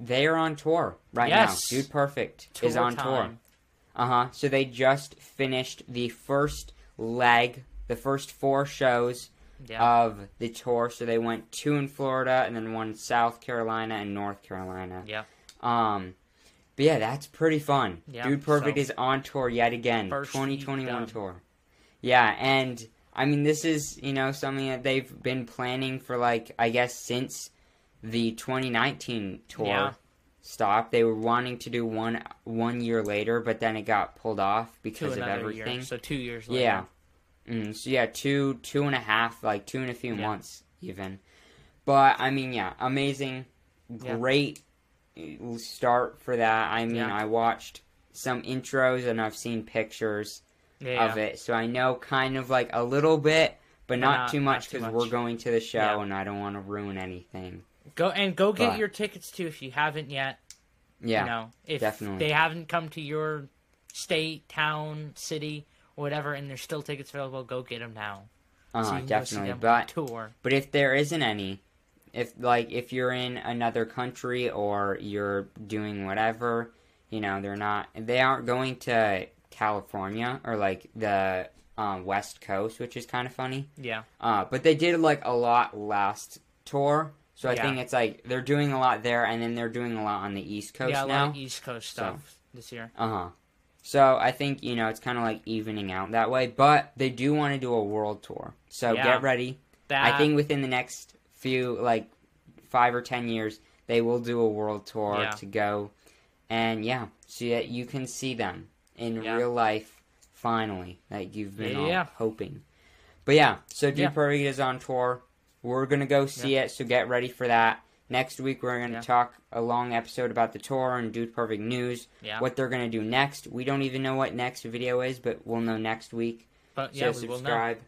They are on tour right Yes. now. Dude Perfect is Tour on tour. Uh huh. So they just finished the first leg, the first four shows Yeah. of the tour. So they went two in Florida and then one in South Carolina and North Carolina. yeah. Um, but yeah, that's pretty fun. Yeah, Dude Perfect so- is on tour yet again. First 2021 tour. Yeah, and I mean, this is, you know, something that they've been planning for, like, I guess since the 2019 tour Yeah. stopped. They were wanting to do one one year later, but then it got pulled off because of everything. year. So two years later. Yeah. Mm, so yeah, two two and a half, like two and a few Yeah. months even. But I mean, yeah, amazing, great uh, start for that. I mean, Yeah. I watched some intros and I've seen pictures Yeah. of it, so I know kind of like a little bit, but not, not- too much because we're going to the show Yeah. and I don't want to ruin anything. Go and go get But- your tickets too if you haven't yet. Yeah, You know, if definitely. they haven't come to your state, town, city, whatever, and there's still tickets available, go get them now. uh, so you can go see definitely. But tour. But if there isn't any, if like if you're in another country or you're doing whatever, you know, they're not they aren't going to California or like the um, West Coast, which is kind of funny. Yeah. Uh, but they did like a lot last tour, so I Yeah. think it's like they're doing a lot there, and then they're doing a lot on the East Coast yeah, a now. of East Coast So- stuff this year. Uh huh. So I think you know it's kind of like evening out that way, but they do want to do a world tour. So Yeah. get ready. That I think within the next few, like five or ten years, they will do a world tour Yeah. to go, and yeah, so that you can see them in real life. Finally, like you've been all hoping. But yeah, so DP Yeah. Is on tour. We're gonna go see it, so get ready for that. Next week we're gonna Yeah. talk a long episode about the tour and Dude Perfect news yeah. what they're gonna do next. We don't even know what next video is, but we'll know next week. but so we will know. subscribe.